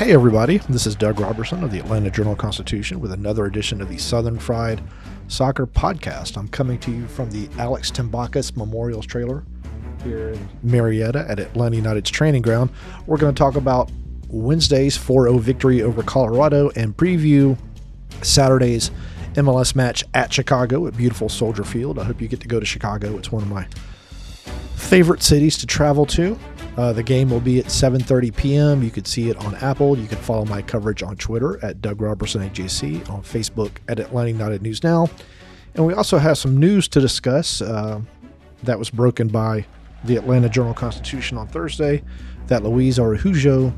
Hey, everybody, this is Doug Roberson of the Atlanta Journal Constitution with another edition of the Southern Fried Soccer Podcast. I'm coming to you from the Alex Tambakis Memorials trailer here in Marietta at Atlanta United's training ground. We're going to talk about Wednesday's 4 0 victory over Colorado and preview Saturday's MLS match at Chicago at beautiful Soldier Field. I hope you get to go to Chicago. It's one of my favorite cities to travel to. Uh, the game will be at 7:30 p.m. You could see it on Apple. You can follow my coverage on Twitter at Doug Roberson AJC, on Facebook at Atlanta United News Now, and we also have some news to discuss uh, that was broken by the Atlanta Journal Constitution on Thursday that Luis Araujo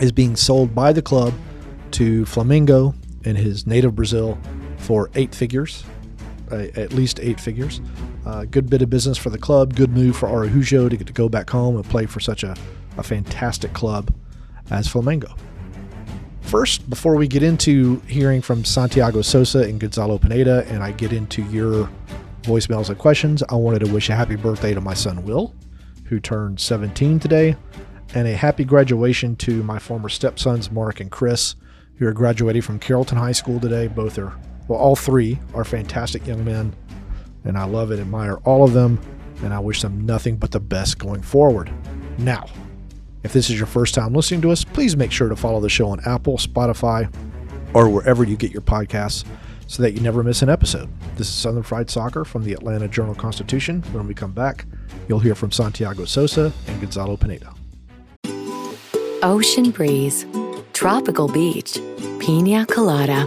is being sold by the club to Flamengo in his native Brazil for eight figures, at least eight figures. Uh, good bit of business for the club. Good move for Araujo to get to go back home and play for such a, a fantastic club as Flamengo. First, before we get into hearing from Santiago Sosa and Gonzalo Pineda, and I get into your voicemails and questions, I wanted to wish a happy birthday to my son Will, who turned 17 today, and a happy graduation to my former stepsons Mark and Chris, who are graduating from Carrollton High School today. Both are, well, all three are fantastic young men, and I love and admire all of them, and I wish them nothing but the best going forward. Now, if this is your first time listening to us, please make sure to follow the show on Apple, Spotify, or wherever you get your podcasts so that you never miss an episode. This is Southern Fried Soccer from the Atlanta Journal Constitution. When we come back, you'll hear from Santiago Sosa and Gonzalo Pineda. Ocean breeze, tropical beach, pina colada.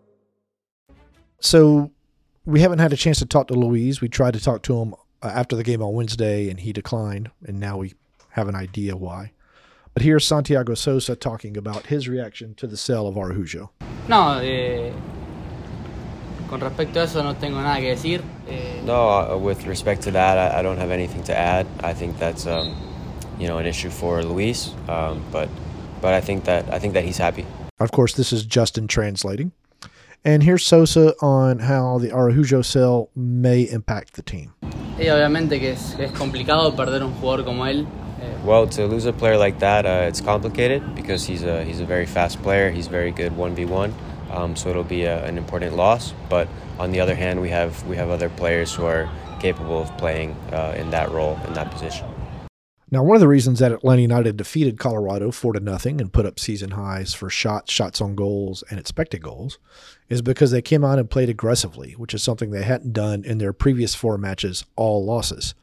So we haven't had a chance to talk to Luis. We tried to talk to him uh, after the game on Wednesday, and he declined. And now we have an idea why. But here's Santiago Sosa talking about his reaction to the sale of Araujo. No, eh, con respecto a eso no tengo nada que decir. Eh, No, uh, with respect to that, I, I don't have anything to add. I think that's um, you know an issue for Luis, um, but but I think that I think that he's happy. Of course, this is Justin translating. And here's Sosa on how the Araujo sale may impact the team. y obviamente que es, es complicado perder un jugador como él. eh, Well, to lose a player like that, uh, it's complicated because he's a he's a very fast player. He's very good one v one, um, so it'll be a, an important loss. But on the other hand, we have we have other players who are capable of playing uh, in that role in that position. Now, one of the reasons that Atlanta United defeated Colorado four to nothing and put up season highs for shots, shots on goals, and expected goals is because they came out and played aggressively, which is something they hadn't done in their previous four matches, all losses.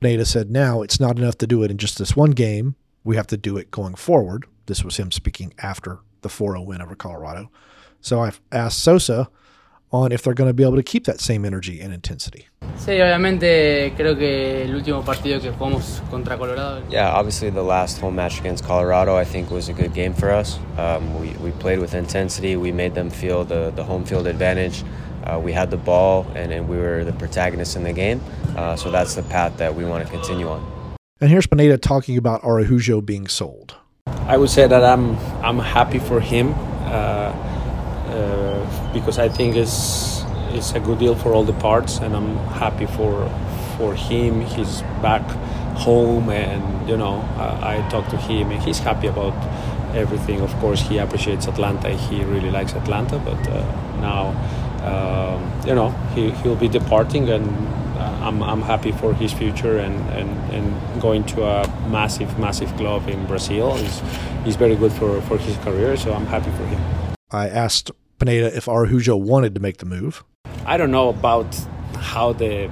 Pineda said now it's not enough to do it in just this one game. We have to do it going forward. This was him speaking after the 4 0 win over Colorado. So I've asked Sosa on if they're going to be able to keep that same energy and intensity. Sí, obviamente creo que el último partido que jugamos contra Colorado. Yeah, obviously the last home match against Colorado, I think, was a good game for us. Um, we, we played with intensity. We made them feel the, the home field advantage. Uh, we had the ball, and, and we were the protagonists in the game. Uh, so that's the path that we want to continue on. And here's Pineda talking about Araujo being sold. I would say that I'm I'm happy for him uh, because I think it's it's a good deal for all the parts, and I'm happy for for him. He's back home, and you know I, I talked to him, and he's happy about everything. Of course, he appreciates Atlanta. He really likes Atlanta, but uh, now um, you know he he'll be departing, and uh, I'm I'm happy for his future and, and, and going to a massive massive club in Brazil is is very good for, for his career. So I'm happy for him. I asked Pineda if Araujo wanted to make the move. I don't know about how the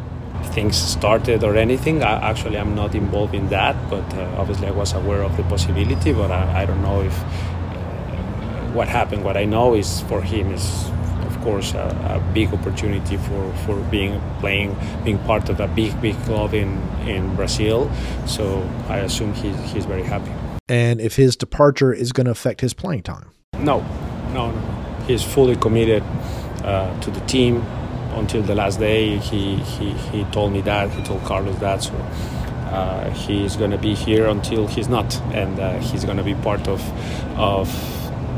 things started or anything. I, actually, I'm not involved in that, but uh, obviously I was aware of the possibility. But I, I don't know if uh, what happened. What I know is for him is, of course, a, a, big opportunity for, for being playing, being part of a big big club in in Brazil. So I assume he's he's very happy. And if his departure is going to affect his playing time? No, no, no. He's fully committed uh, to the team until the last day. He, he, he told me that. He told Carlos that. So uh, he's going to be here until he's not, and uh, he's going to be part of of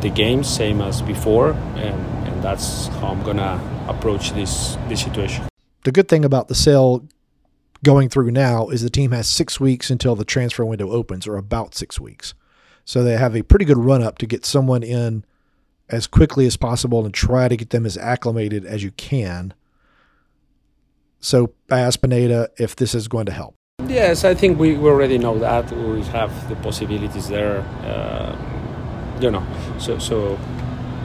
the game, same as before, and, and that's how I'm going to approach this this situation. The good thing about the sale going through now is the team has six weeks until the transfer window opens, or about six weeks. So they have a pretty good run up to get someone in as quickly as possible and try to get them as acclimated as you can. So I asked Pineda if this is going to help. Yes, I think we, we already know that. We have the possibilities there. Uh, you know, so so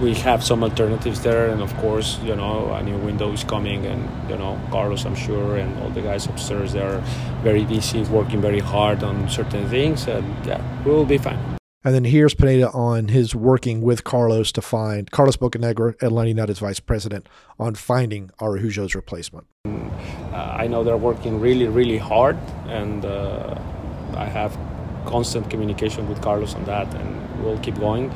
we have some alternatives there, and of course, you know, a new window is coming, and you know, Carlos, I'm sure, and all the guys upstairs, they are very busy, working very hard on certain things, and yeah, we'll be fine. And then here's Pineda on his working with Carlos to find Carlos Bocanegra, Atlanta United's vice president, on finding Araujo's replacement. Uh, I know they're working really, really hard, and uh, I have constant communication with Carlos on that, and we'll keep going.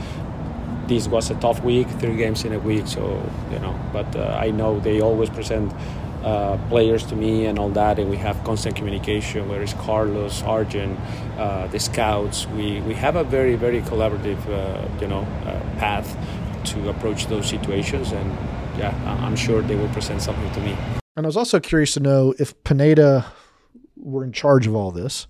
This was a tough week, three games in a week, so you know. But uh, I know they always present uh, players to me and all that, and we have constant communication. Where is Carlos, Argent, uh, the scouts? We we have a very very collaborative, uh, you know, uh, path to approach those situations, and yeah, I'm sure they will present something to me. And I was also curious to know if Pineda were in charge of all this,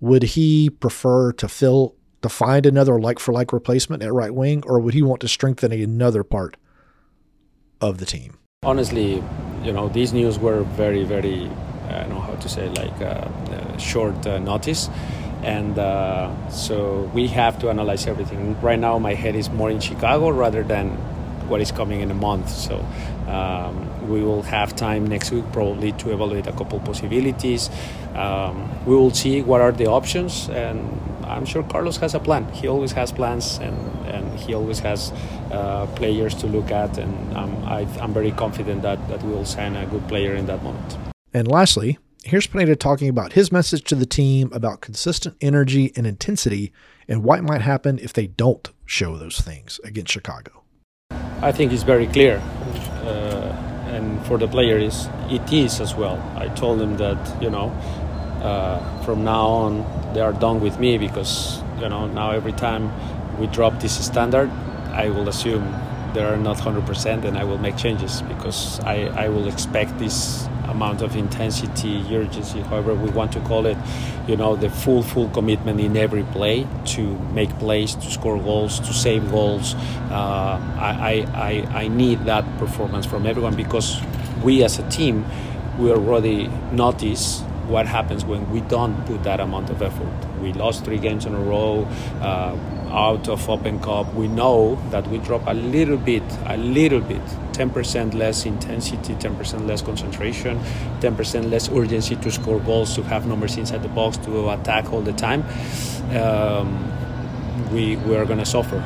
would he prefer to fill to find another like for like replacement at right wing, or would he want to strengthen another part of the team? Honestly, you know, these news were very, very, I don't know how to say, like uh, uh, short uh, notice. And uh, so we have to analyze everything. Right now, my head is more in Chicago rather than what is coming in a month. So um, we will have time next week probably to evaluate a couple possibilities. Um, we will see what are the options, and I'm sure Carlos has a plan. He always has plans, and, and he always has uh, players to look at, and um, I, am very confident that, that we will sign a good player in that moment. And lastly, here's Pineda talking about his message to the team about consistent energy and intensity and what might happen if they don't show those things against Chicago. I think it's very clear. Uh, and for the players, it is as well. I told them that, you know, uh, from now on, they are done with me because, you know, now every time we drop this standard, I will assume they are not 100% and I will make changes because I, I will expect this amount of intensity, urgency, however we want to call it, you know, the full, full commitment in every play to make plays, to score goals, to save goals. Uh, I, I, I need that performance from everyone because we as a team, we already notice what happens when we don't put that amount of effort. We lost three games in a row. Uh, out of Open Cup, we know that we drop a little bit, a little bit, 10% less intensity, 10% less concentration, 10% less urgency to score goals, to have numbers inside the box, to attack all the time. Um, we, we are going to suffer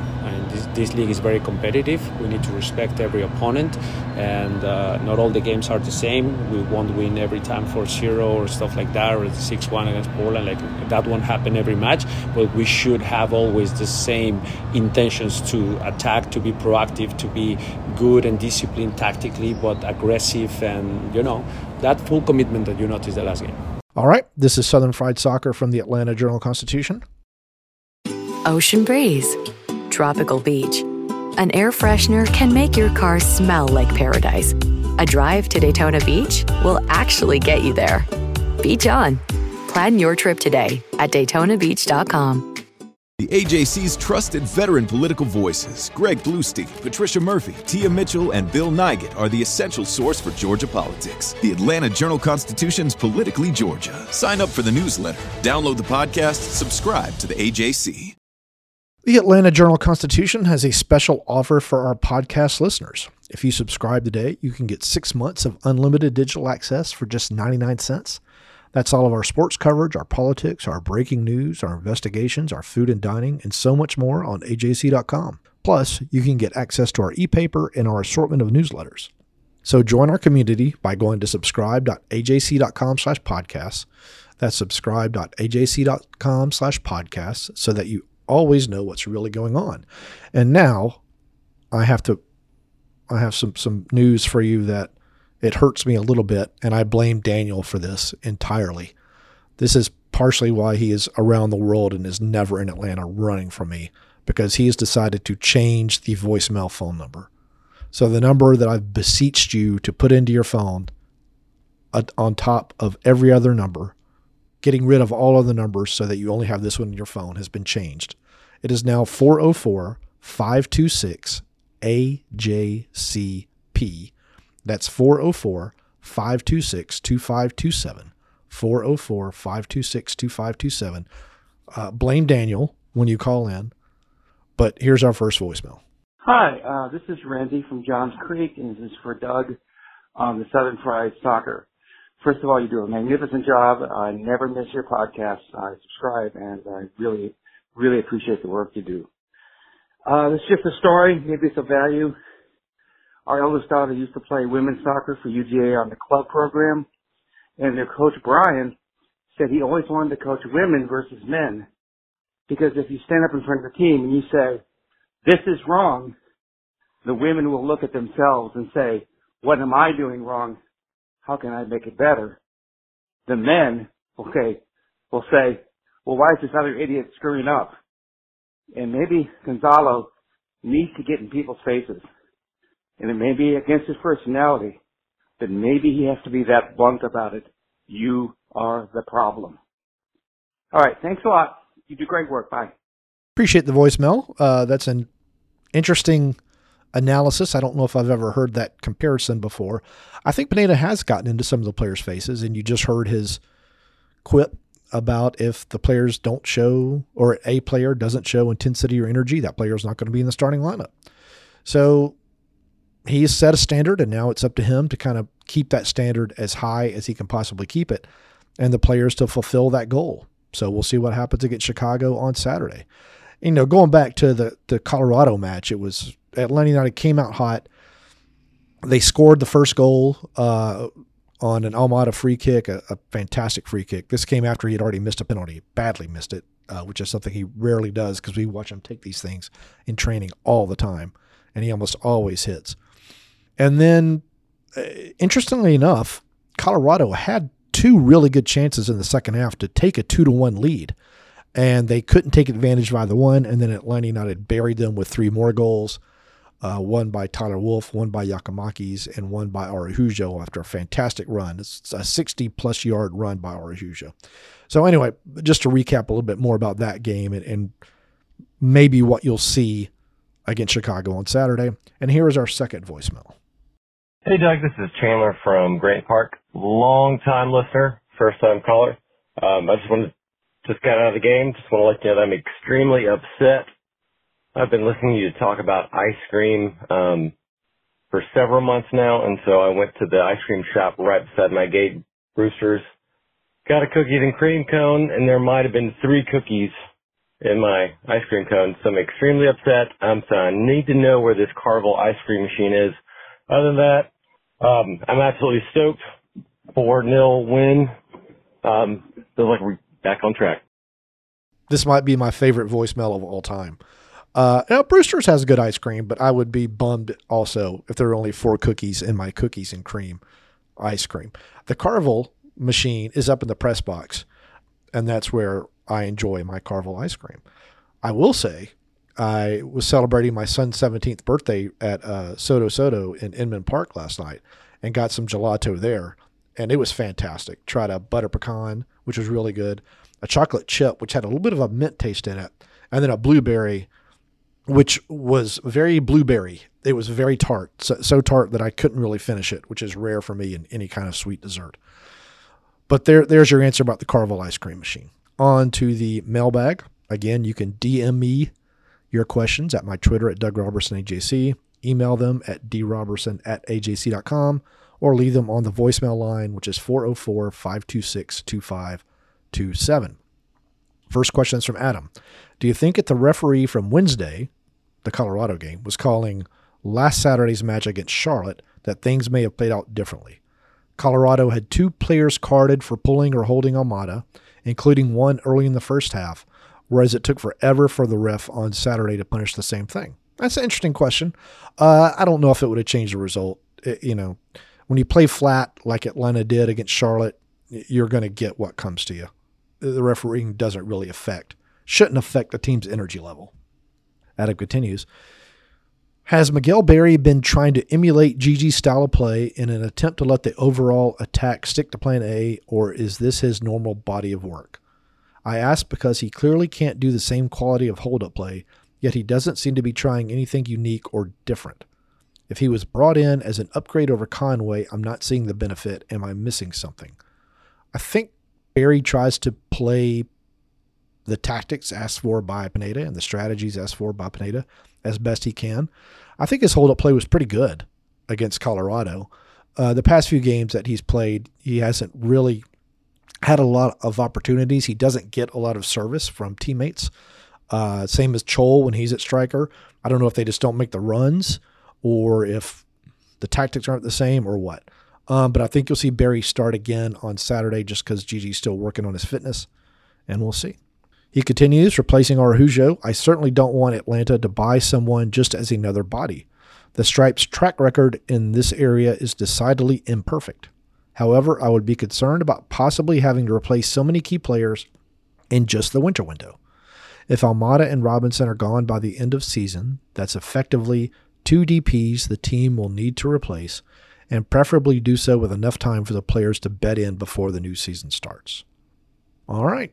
this, this, league is very competitive. We need to respect every opponent, and uh, not all the games are the same. We won't win every time for zero or stuff like that, or six one against Poland. Like that won't happen every match. But we should have always the same intentions to attack, to be proactive, to be good and disciplined tactically, but aggressive, and you know that full commitment that you noticed the last game. All right, this is Southern Fried Soccer from the Atlanta Journal Constitution. Ocean Breeze tropical beach. An air freshener can make your car smell like paradise. A drive to Daytona Beach will actually get you there. Beach on. Plan your trip today at DaytonaBeach.com. The AJC's trusted veteran political voices, Greg Bluestein, Patricia Murphy, Tia Mitchell, and Bill Nigut, are the essential source for Georgia politics. The Atlanta Journal Constitution's Politically Georgia. Sign up for the newsletter, download the podcast, subscribe to the AJC. The Atlanta Journal Constitution has a special offer for our podcast listeners. If you subscribe today, you can get six months of unlimited digital access for just 99 cents. That's all of our sports coverage, our politics, our breaking news, our investigations, our food and dining, and so much more on ajc.com. Plus, you can get access to our e-paper and our assortment of newsletters. So join our community by going to subscribe.ajc.com slash podcasts. That's subscribe.ajc.com slash podcasts so that you always know what's really going on. And now I have to I have some some news for you that it hurts me a little bit, and I blame Daniel for this entirely. This is partially why he is around the world and is never in Atlanta running from me because he has decided to change the voicemail phone number. So the number that I've beseeched you to put into your phone uh, on top of every other number, getting rid of all of the numbers so that you only have this one in your phone has been changed. It is now 404 526 AJCP. That's 404 526 2527. 404 526 2527. Uh, blame Daniel when you call in. But here's our first voicemail. Hi, uh, this is Randy from Johns Creek, and this is for Doug on the Southern Fried Soccer. First of all, you do a magnificent job. I never miss your podcast. I subscribe, and I really, really appreciate the work you do. Uh, it's just a story. Maybe it's a value. Our eldest daughter used to play women's soccer for UGA on the club program, and their coach Brian said he always wanted to coach women versus men because if you stand up in front of the team and you say, "This is wrong," the women will look at themselves and say, "What am I doing wrong? How can I make it better?" The men, okay, will say, "Well, why is this other idiot screwing up?" And maybe Gonzalo needs to get in people's faces and it may be against his personality, but maybe he has to be that blunt about it. You are the problem. All right. Thanks a lot. You do great work. Bye. Appreciate the voicemail. Uh, that's an interesting analysis. I don't know if I've ever heard that comparison before. I think Pineda has gotten into some of the players' faces, and you just heard his quip about if the players don't show or a player doesn't show intensity or energy, that player is not going to be in the starting lineup. So he's set a standard, and now it's up to him to kind of keep that standard as high as he can possibly keep it, and the players to fulfill that goal. So we'll see what happens against Chicago on Saturday. You know, going back to the the Colorado match, it was Atlanta United came out hot. They scored the first goal uh, on an Almada free kick, a, a, fantastic free kick. This came after he had already missed a penalty, badly missed it, uh, which is something he rarely does because we watch him take these things in training all the time, and he almost always hits. And then, uh, interestingly enough, Colorado had two really good chances in the second half to take a two to one lead, and they couldn't take advantage of either one. And then Atlanta United buried them with three more goals. Uh, one by Tyler Wolff, one by Giakoumakis, and one by Araujo after a fantastic run. It's a 60 plus yard run by Araujo. So, anyway, just to recap a little bit more about that game and, and maybe what you'll see against Chicago on Saturday. And here is our second voicemail. Hey Doug, this is Chandler from Grant Park. Long time listener, first time caller. Um, I just wanted to just got out of the game. Just want to let you know that I'm extremely upset. I've been listening to you talk about ice cream um, for several months now, and so I went to the ice cream shop right beside my gate, Brewster's. Got a cookies and cream cone, and there might have been three cookies in my ice cream cone. So I'm extremely upset. Um, so I need to know where this Carvel ice cream machine is. Other than that, um, I'm absolutely stoked. 4 0 win. Um, feels like we're back on track. This might be my favorite voicemail of all time. Uh, now, Brewster's has good ice cream, but I would be bummed also if there were only four cookies in my cookies and cream ice cream. The Carvel machine is up in the press box, and that's where I enjoy my Carvel ice cream. I will say I was celebrating my son's 17th birthday at uh, Soto Sotto in Inman Park last night and got some gelato there. And it was fantastic. Tried a butter pecan, which was really good, a chocolate chip, which had a little bit of a mint taste in it, and then a blueberry, which was very blueberry. It was very tart, so, so tart that I couldn't really finish it, which is rare for me in any kind of sweet dessert. But there, there's your answer about the Carvel ice cream machine. On to the mailbag. Again, you can DM me your questions at my Twitter at Doug Roberson AJC. email them at droberson at ajc.com or leave them on the voicemail line, which is 404 526 2527. First question is from Adam. Do you think if the referee from Wednesday, the Colorado game, was calling last Saturday's match against Charlotte, that things may have played out differently? Colorado had two players carded for pulling or holding Almada, including one early in the first half, whereas it took forever for the ref on Saturday to punish the same thing. That's an interesting question. Uh, I don't know if it would have changed the result. It, you know, when you play flat like Atlanta did against Charlotte, you're going to get what comes to you. The refereeing doesn't really affect, shouldn't affect the team's energy level. Adam continues. Has Miguel Berry been trying to emulate Gigi's style of play in an attempt to let the overall attack stick to plan A, or is this his normal body of work? I ask because he clearly can't do the same quality of hold up play, yet he doesn't seem to be trying anything unique or different. If he was brought in as an upgrade over Conway, I'm not seeing the benefit. Am I missing something? I think Berry tries to play the tactics asked for by Pineda and the strategies asked for by Pineda as best he can. I think his holdup play was pretty good against Colorado. Uh, the past few games that he's played, he hasn't really had a lot of opportunities. He doesn't get a lot of service from teammates. Uh, same as Chol when he's at striker. I don't know if they just don't make the runs or if the tactics aren't the same or what. Um, but I think you'll see Berry start again on Saturday just because Gigi's still working on his fitness, and we'll see. He continues, replacing Araujo. I certainly don't want Atlanta to buy someone just as another body. The Stripes' track record in this area is decidedly imperfect. However, I would be concerned about possibly having to replace so many key players in just the winter window. If Almada and Robinson are gone by the end of season, that's effectively two DPs the team will need to replace, and preferably do so with enough time for the players to bet in before the new season starts. All right.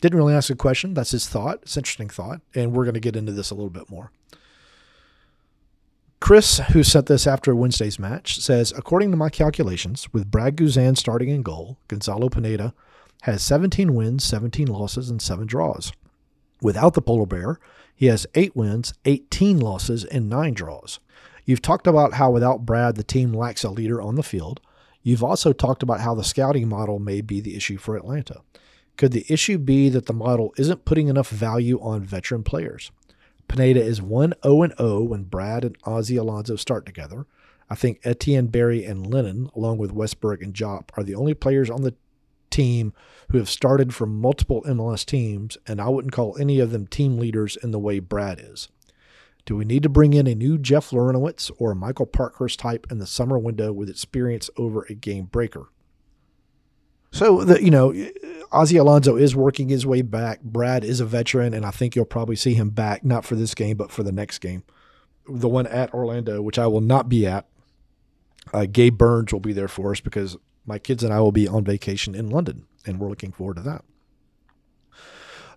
Didn't really ask a question. That's his thought. It's an interesting thought. And we're going to get into this a little bit more. Chris, who sent this after Wednesday's match, says According to my calculations, with Brad Guzan starting in goal, Gonzalo Pineda has 17 wins, 17 losses, and 7 draws. Without the Polar Bear, he has 8 wins, 18 losses, and 9 draws. You've talked about how without Brad, the team lacks a leader on the field. You've also talked about how the scouting model may be the issue for Atlanta. Could the issue be that the model isn't putting enough value on veteran players? Pineda is 1 0 0 when Brad and Ozzy Alonso start together. I think Etienne Berry and Lennon, along with Westberg and Jop, are the only players on the team who have started from multiple MLS teams, and I wouldn't call any of them team leaders in the way Brad is. Do we need to bring in a new Jeff Larentowicz or a Michael Parkhurst type in the summer window with experience over a game breaker? So the you know, Ozzy Alonso is working his way back. Brad is a veteran, and I think you'll probably see him back not for this game, but for the next game, the one at Orlando, which I will not be at. Uh, Gabe Burns will be there for us because my kids and I will be on vacation in London, and we're looking forward to that.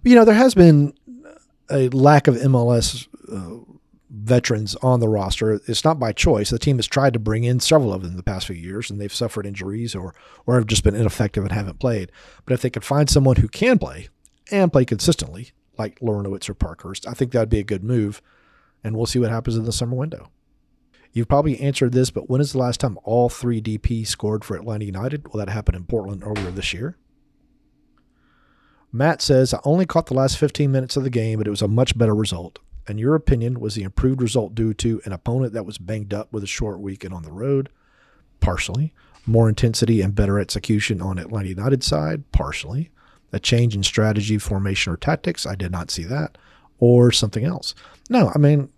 You know, there has been a lack of MLS uh, veterans on the roster. It's not by choice. The team has tried to bring in several of them in the past few years, and they've suffered injuries or or have just been ineffective and haven't played. But if they could find someone who can play and play consistently, like Larentowicz or Parkhurst, I think that'd be a good move. And we'll see what happens in the summer window. You've probably answered this, but when is the last time all three DP scored for Atlanta United? Well, that happened in Portland earlier this year. Matt says, I only caught the last 15 minutes of the game, but it was a much better result. In your opinion, was the improved result due to an opponent that was banged up with a short weekend on the road? Partially. More intensity and better execution on Atlanta United side? Partially. A change in strategy, formation, or tactics? I did not see that. Or something else. No, I mean,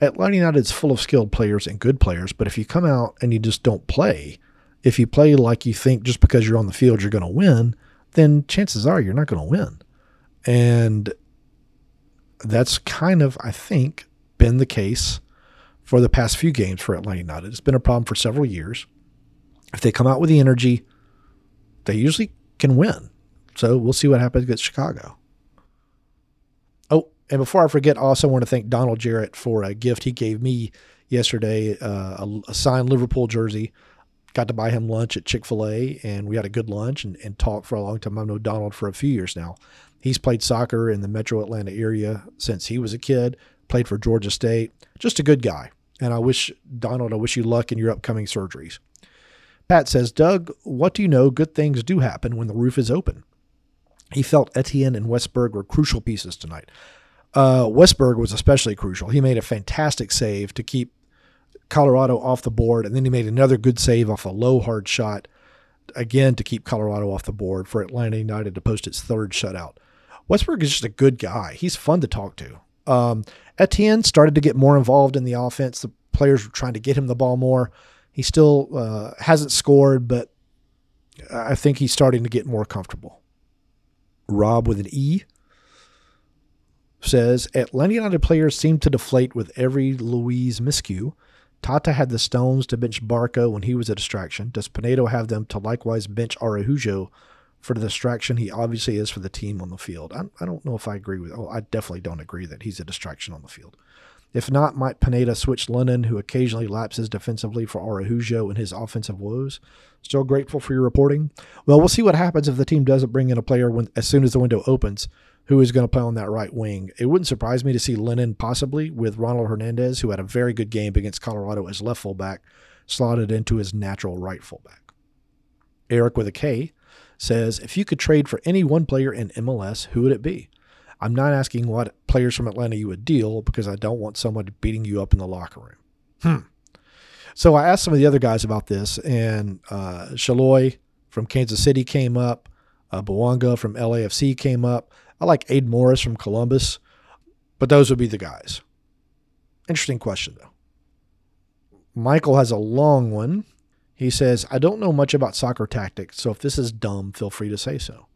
Atlanta United is full of skilled players and good players, but if you come out and you just don't play, if you play like you think just because you're on the field you're going to win, then chances are you're not going to win. And that's kind of, I think, been the case for the past few games for Atlanta United. It's been a problem for several years. If they come out with the energy, they usually can win. So we'll see what happens against Chicago. And before I forget, I also want to thank Donald Jarrett for a gift he gave me yesterday uh, a, a, signed Liverpool jersey. Got to buy him lunch at Chick fil A, and we had a good lunch and, and talked for a long time. I've known Donald for a few years now. He's played soccer in the metro Atlanta area since he was a kid, played for Georgia State. Just a good guy. And I wish, Donald, I wish you luck in your upcoming surgeries. Pat says, Doug, what do you know? Good things do happen when the roof is open. He felt Etienne and Westberg were crucial pieces tonight. Uh, Westberg was especially crucial. He made a fantastic save to keep Colorado off the board, and then he made another good save off a low hard shot, again to keep Colorado off the board for Atlanta United to post its third shutout. Westberg is just a good guy. He's fun to talk to. Um, Etienne started to get more involved in the offense. The players were trying to get him the ball more. He still uh, hasn't scored, but I think he's starting to get more comfortable. Rob with an E says Atlanta United players seem to deflate with every Luis miscue. Tata had the stones to bench Barco when he was a distraction. Does Pineda have them to likewise bench Araujo for the distraction he obviously is for the team on the field? I, I don't know if I agree with. Oh, I definitely don't agree that he's a distraction on the field. If not, might Pineda switch Lennon, who occasionally lapses defensively, for Araujo in his offensive woes? Still grateful for your reporting. Well, we'll see what happens if the team doesn't bring in a player when as soon as the window opens who is going to play on that right wing. It wouldn't surprise me to see Lennon possibly with Ronald Hernandez, who had a very good game against Colorado as left fullback, slotted into his natural right fullback. Eric with a K says, if you could trade for any one player in MLS, who would it be? I'm not asking what players from Atlanta you would deal because I don't want someone beating you up in the locker room. Hmm. So I asked some of the other guys about this, and uh, Sallói from Kansas City came up. Uh, Bouanga from LAFC came up. I like Aid Morris from Columbus, but those would be the guys. Interesting question, though. Michael has a long one. He says, I don't know much about soccer tactics, so if this is dumb, feel free to say so.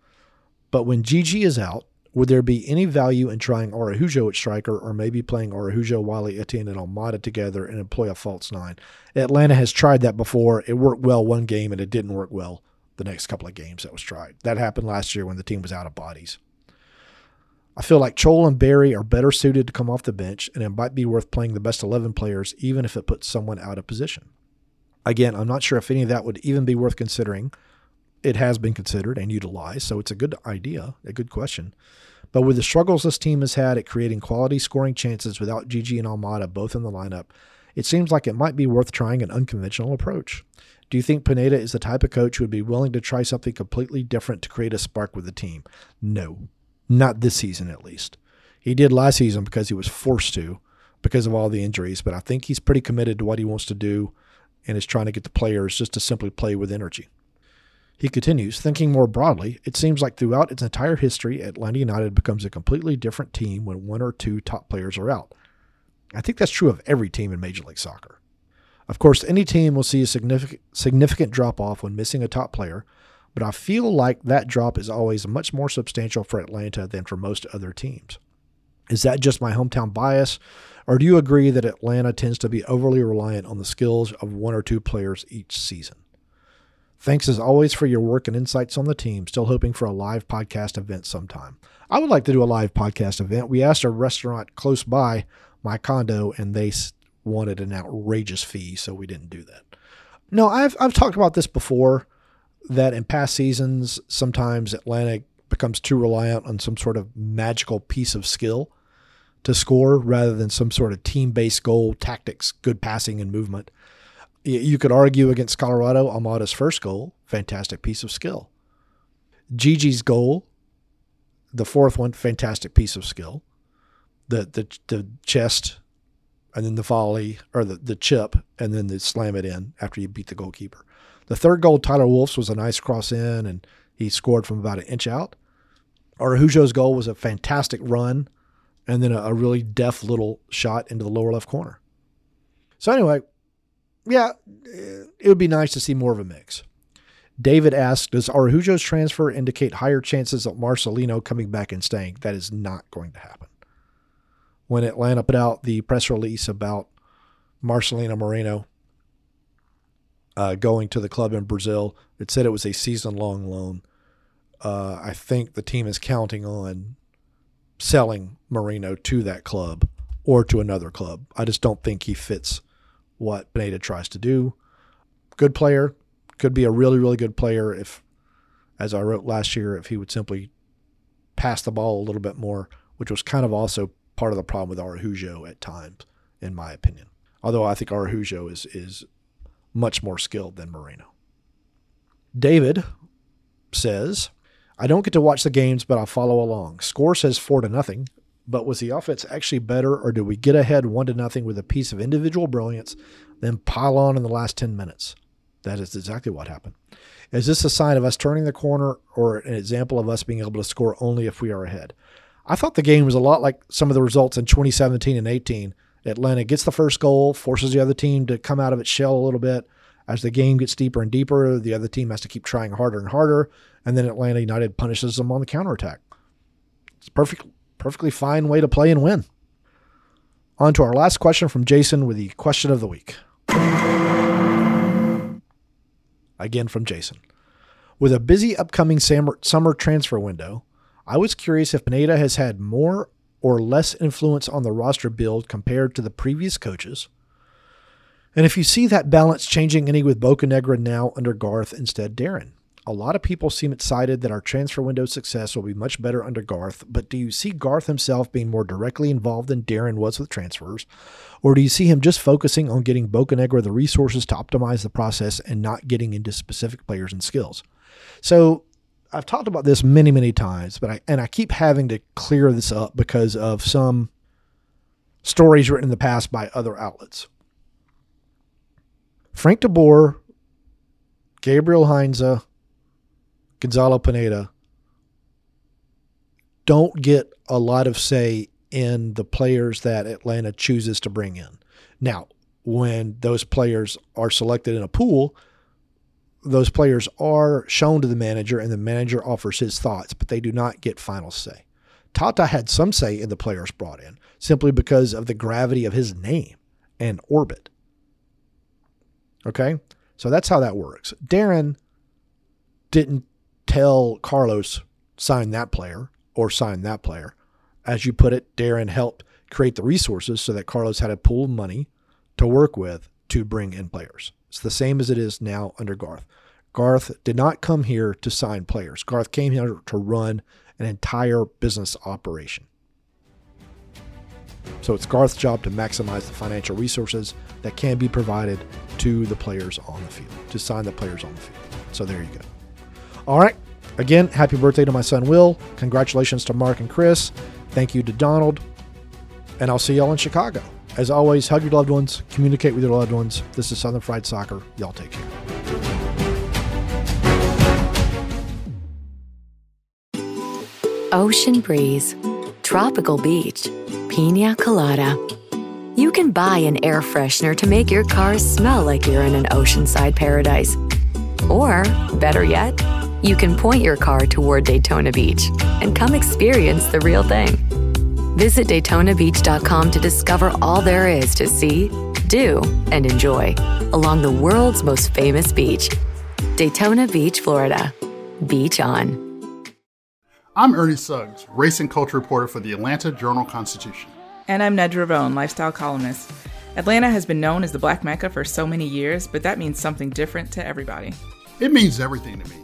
But when Gigi is out, would there be any value in trying Araujo at striker or maybe playing Araujo, Wiley, Etienne, and Almada together and employ a false nine? Atlanta has tried that before. It worked well one game and it didn't work well the next couple of games that was tried. That happened last year when the team was out of bodies. I feel like Chol and Berry are better suited to come off the bench, and it might be worth playing the best 11 players, even if it puts someone out of position. Again, I'm not sure if any of that would even be worth considering. It has been considered and utilized, so it's a good idea, a good question. But with the struggles this team has had at creating quality scoring chances without Gigi and Almada both in the lineup, it seems like it might be worth trying an unconventional approach. Do you think Pineda is the type of coach who would be willing to try something completely different to create a spark with the team? No, not this season at least. He did last season because he was forced to because of all the injuries, but I think he's pretty committed to what he wants to do and is trying to get the players just to simply play with energy. He continues, thinking more broadly, it seems like throughout its entire history, Atlanta United becomes a completely different team when one or two top players are out. I think that's true of every team in Major League Soccer. Of course, any team will see a significant significant drop off when missing a top player, but I feel like that drop is always much more substantial for Atlanta than for most other teams. Is that just my hometown bias, or do you agree that Atlanta tends to be overly reliant on the skills of one or two players each season? Thanks as always for your work and insights on the team. Still hoping for a live podcast event sometime. I would like to do a live podcast event. We asked a restaurant close by my condo, and they wanted an outrageous fee, so we didn't do that. No, I've I've talked about this before that in past seasons, sometimes Atlanta becomes too reliant on some sort of magical piece of skill to score rather than some sort of team based goal, tactics, good passing, and movement. You could argue against Colorado, Almada's first goal, fantastic piece of skill. Gigi's goal, the fourth one, fantastic piece of skill. The the the chest and then the volley or the, the chip and then the slam it in after you beat the goalkeeper. The third goal, Tyler Wolff's, was a nice cross in, and he scored from about an inch out. Araujo's goal was a fantastic run, and then a, a really deft little shot into the lower left corner. So anyway, yeah, it would be nice to see more of a mix. David asked, does Araujo's transfer indicate higher chances of Marcelino coming back and staying? That is not going to happen. When Atlanta put out the press release about Marcelino Moreno uh, going to the club in Brazil. It said it was a season long loan. Uh, I think the team is counting on selling Moreno to that club or to another club. I just don't think he fits what Pineda tries to do. Good player, could be a really, really good player if, as I wrote last year, if he would simply pass the ball a little bit more, which was kind of also part of the problem with Araujo at times, in my opinion. Although I think Araujo is is much more skilled than Moreno. David says, I don't get to watch the games, but I'll follow along. Score says four to nothing, but was the offense actually better, or did we get ahead one to nothing with a piece of individual brilliance, then pile on in the last 10 minutes? That is exactly what happened. Is this a sign of us turning the corner or an example of us being able to score only if we are ahead? I thought the game was a lot like some of the results in 2017 and 18. Atlanta gets the first goal, forces the other team to come out of its shell a little bit. As the game gets deeper and deeper, the other team has to keep trying harder and harder, and then Atlanta United punishes them on the counterattack. It's perfect, perfectly fine way to play and win. On to our last question from Jason with the question of the week. Again from Jason. With a busy upcoming summer transfer window, I was curious if Pineda has had more or less influence on the roster build compared to the previous coaches. And if you see that balance changing any with Bocanegra now under Garth instead Darren. A lot of people seem excited that our transfer window success will be much better under Garth, but do you see Garth himself being more directly involved than Darren was with transfers? Or do you see him just focusing on getting Bocanegra the resources to optimize the process and not getting into specific players and skills? So I've talked about this many, many times, but I and I keep having to clear this up because of some stories written in the past by other outlets. Frank DeBoer, Gabriel Heinze, Gonzalo Pineda don't get a lot of say in the players that Atlanta chooses to bring in. Now, when those players are selected in a pool, those players are shown to the manager and the manager offers his thoughts, but they do not get final say. Tata had some say in the players brought in simply because of the gravity of his name and orbit. Okay? So that's how that works. Darren didn't tell Carlos sign that player or sign that player. As you put it, Darren helped create the resources so that Carlos had a pool of money to work with to bring in players. It's the same as it is now under Garth. Garth did not come here to sign players. Garth came here to run an entire business operation. So it's Garth's job to maximize the financial resources that can be provided to the players on the field, to sign the players on the field. So there you go. All right. Again, happy birthday to my son Will. Congratulations to Mark and Chris. Thank you to Donald. And I'll see y'all in Chicago. As always, hug your loved ones, communicate with your loved ones. This is Southern Fried Soccer. Y'all take care. Ocean breeze, tropical beach, pina colada. You can buy an air freshener to make your car smell like you're in an oceanside paradise. Or, better yet, you can point your car toward Daytona Beach and come experience the real thing. Visit DaytonaBeach.com to discover all there is to see, do, and enjoy along the world's most famous beach, Daytona Beach, Florida. Beach on. I'm Ernie Suggs, race and culture reporter for the Atlanta Journal Constitution. And I'm Nedra Rhone, lifestyle columnist. Atlanta has been known as the Black Mecca for so many years, but that means something different to everybody. It means everything to me.